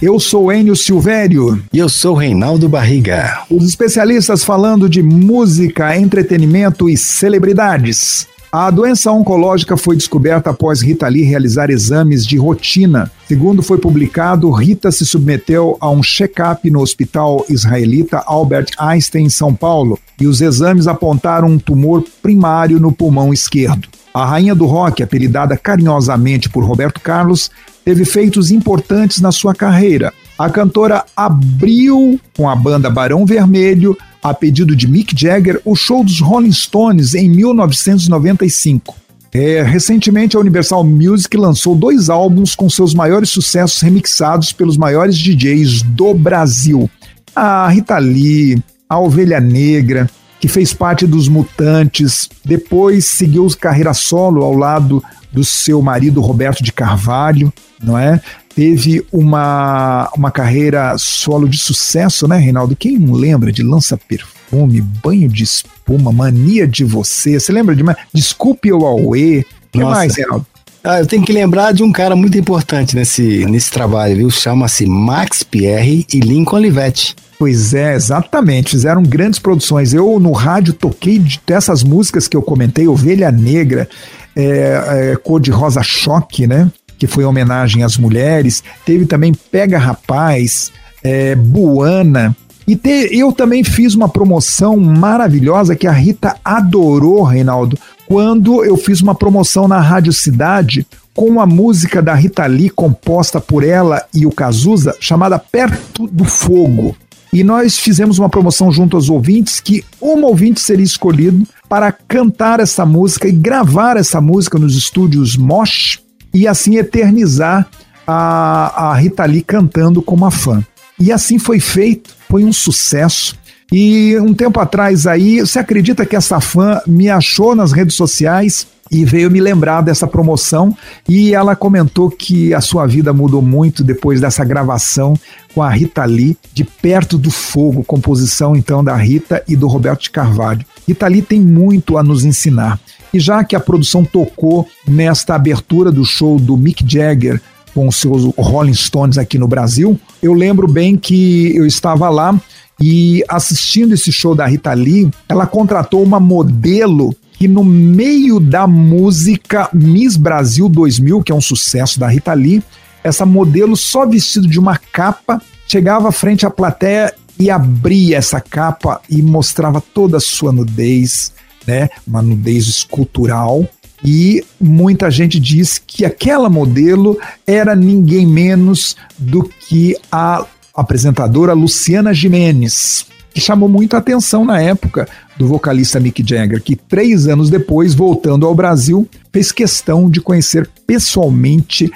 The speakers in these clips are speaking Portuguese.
Eu sou Enio Silvério. E eu sou Reinaldo Barriga. Os especialistas falando de música, entretenimento e celebridades. A doença oncológica foi descoberta após Rita Lee realizar exames de rotina. Segundo foi publicado, Rita se submeteu a um check-up no hospital israelita Albert Einstein, em São Paulo, e os exames apontaram um tumor primário no pulmão esquerdo. A rainha do rock, apelidada carinhosamente por Roberto Carlos, teve feitos importantes na sua carreira. A cantora abriu com a banda Barão Vermelho a pedido de Mick Jagger, o show dos Rolling Stones em 1995. É, recentemente, a Universal Music lançou dois álbuns com seus maiores sucessos remixados pelos maiores DJs do Brasil. A Rita Lee, a Ovelha Negra, que fez parte dos Mutantes, depois seguiu carreira solo ao lado do seu marido Roberto de Carvalho, não é? Teve uma, uma carreira solo de sucesso, né, Reinaldo? Quem não lembra de Lança Perfume, Banho de Espuma, Mania de Você? Você lembra de? Desculpe o Aue. O que mais, Reinaldo? Ah, eu tenho que lembrar de um cara muito importante nesse, nesse trabalho, viu? Chama-se Max Pierre e Lincoln Olivetti. Pois é, exatamente. Fizeram grandes produções. Eu no rádio toquei dessas músicas que eu comentei, Ovelha Negra, é, é, Cor de Rosa Choque, né? Que foi homenagem às mulheres. Teve também Pega Rapaz, é, Buana. E te, eu também fiz uma promoção maravilhosa que a Rita adorou, Reinaldo, quando eu fiz uma promoção na Rádio Cidade com a música da Rita Lee composta por ela e o Cazuza, chamada Perto do Fogo. E nós fizemos uma promoção junto aos ouvintes que um ouvinte seria escolhido para cantar essa música e gravar essa música nos estúdios Mosh e assim eternizar a, a Rita Lee cantando como a fã. E assim foi feito, foi um sucesso. E um tempo atrás aí, você acredita que essa fã me achou nas redes sociais e veio me lembrar dessa promoção e ela comentou que a sua vida mudou muito depois dessa gravação com a Rita Lee de Perto do Fogo, composição então da Rita e do Roberto de Carvalho. Rita Lee tem muito a nos ensinar. E já que a produção tocou nesta abertura do show do Mick Jagger com os seus Rolling Stones aqui no Brasil, eu lembro bem que eu estava lá e assistindo esse show da Rita Lee, ela contratou uma modelo que no meio da música Miss Brasil 2000, que é um sucesso da Rita Lee, essa modelo só vestido de uma capa chegava frente à plateia e abria essa capa e mostrava toda a sua nudez, né? Uma nudez escultural. E muita gente diz que aquela modelo era ninguém menos do que a apresentadora Luciana Jimenez, que chamou muita atenção na época do vocalista Mick Jagger, que três anos depois, voltando ao Brasil, fez questão de conhecer pessoalmente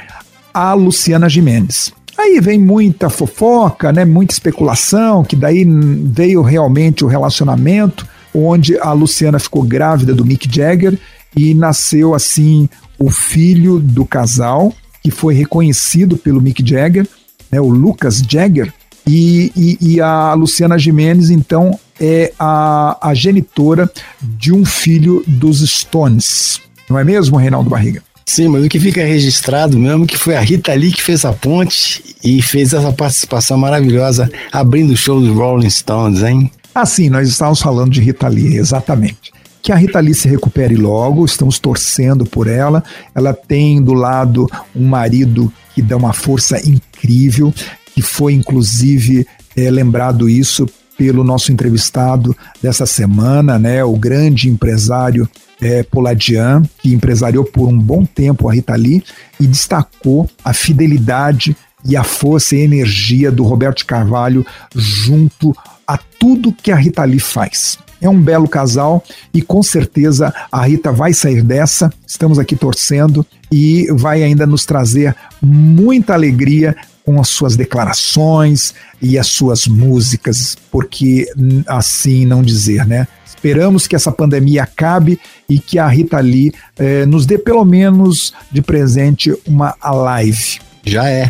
a Luciana Jimenez. Aí vem muita fofoca, né, muita especulação, que daí veio realmente o relacionamento onde a Luciana ficou grávida do Mick Jagger e nasceu assim o filho do casal, que foi reconhecido pelo Mick Jagger, né, o Lucas Jagger, e, e, e a Luciana Jimenez, então, é a, a genitora de um filho dos Stones. Não é mesmo, Reinaldo Barriga? Sim, mas o que fica registrado mesmo que foi a Rita Lee que fez a ponte e fez essa participação maravilhosa abrindo o show dos Rolling Stones, hein? Assim, nós estávamos falando de Rita Lee, exatamente. Que a Rita Lee se recupere logo, estamos torcendo por ela. Ela tem do lado um marido que dá uma força incrível, que foi inclusive é, lembrado isso pelo nosso entrevistado dessa semana, né, o grande empresário é, Poladian, que empresariou por um bom tempo a Rita Lee e destacou a fidelidade e a força e energia do Roberto Carvalho junto a tudo que a Rita Lee faz. É um belo casal e com certeza a Rita vai sair dessa. Estamos aqui torcendo e vai ainda nos trazer muita alegria com as suas declarações e as suas músicas, porque assim não dizer, né? Esperamos que essa pandemia acabe e que a Rita Lee eh, nos dê pelo menos de presente uma live. Já é.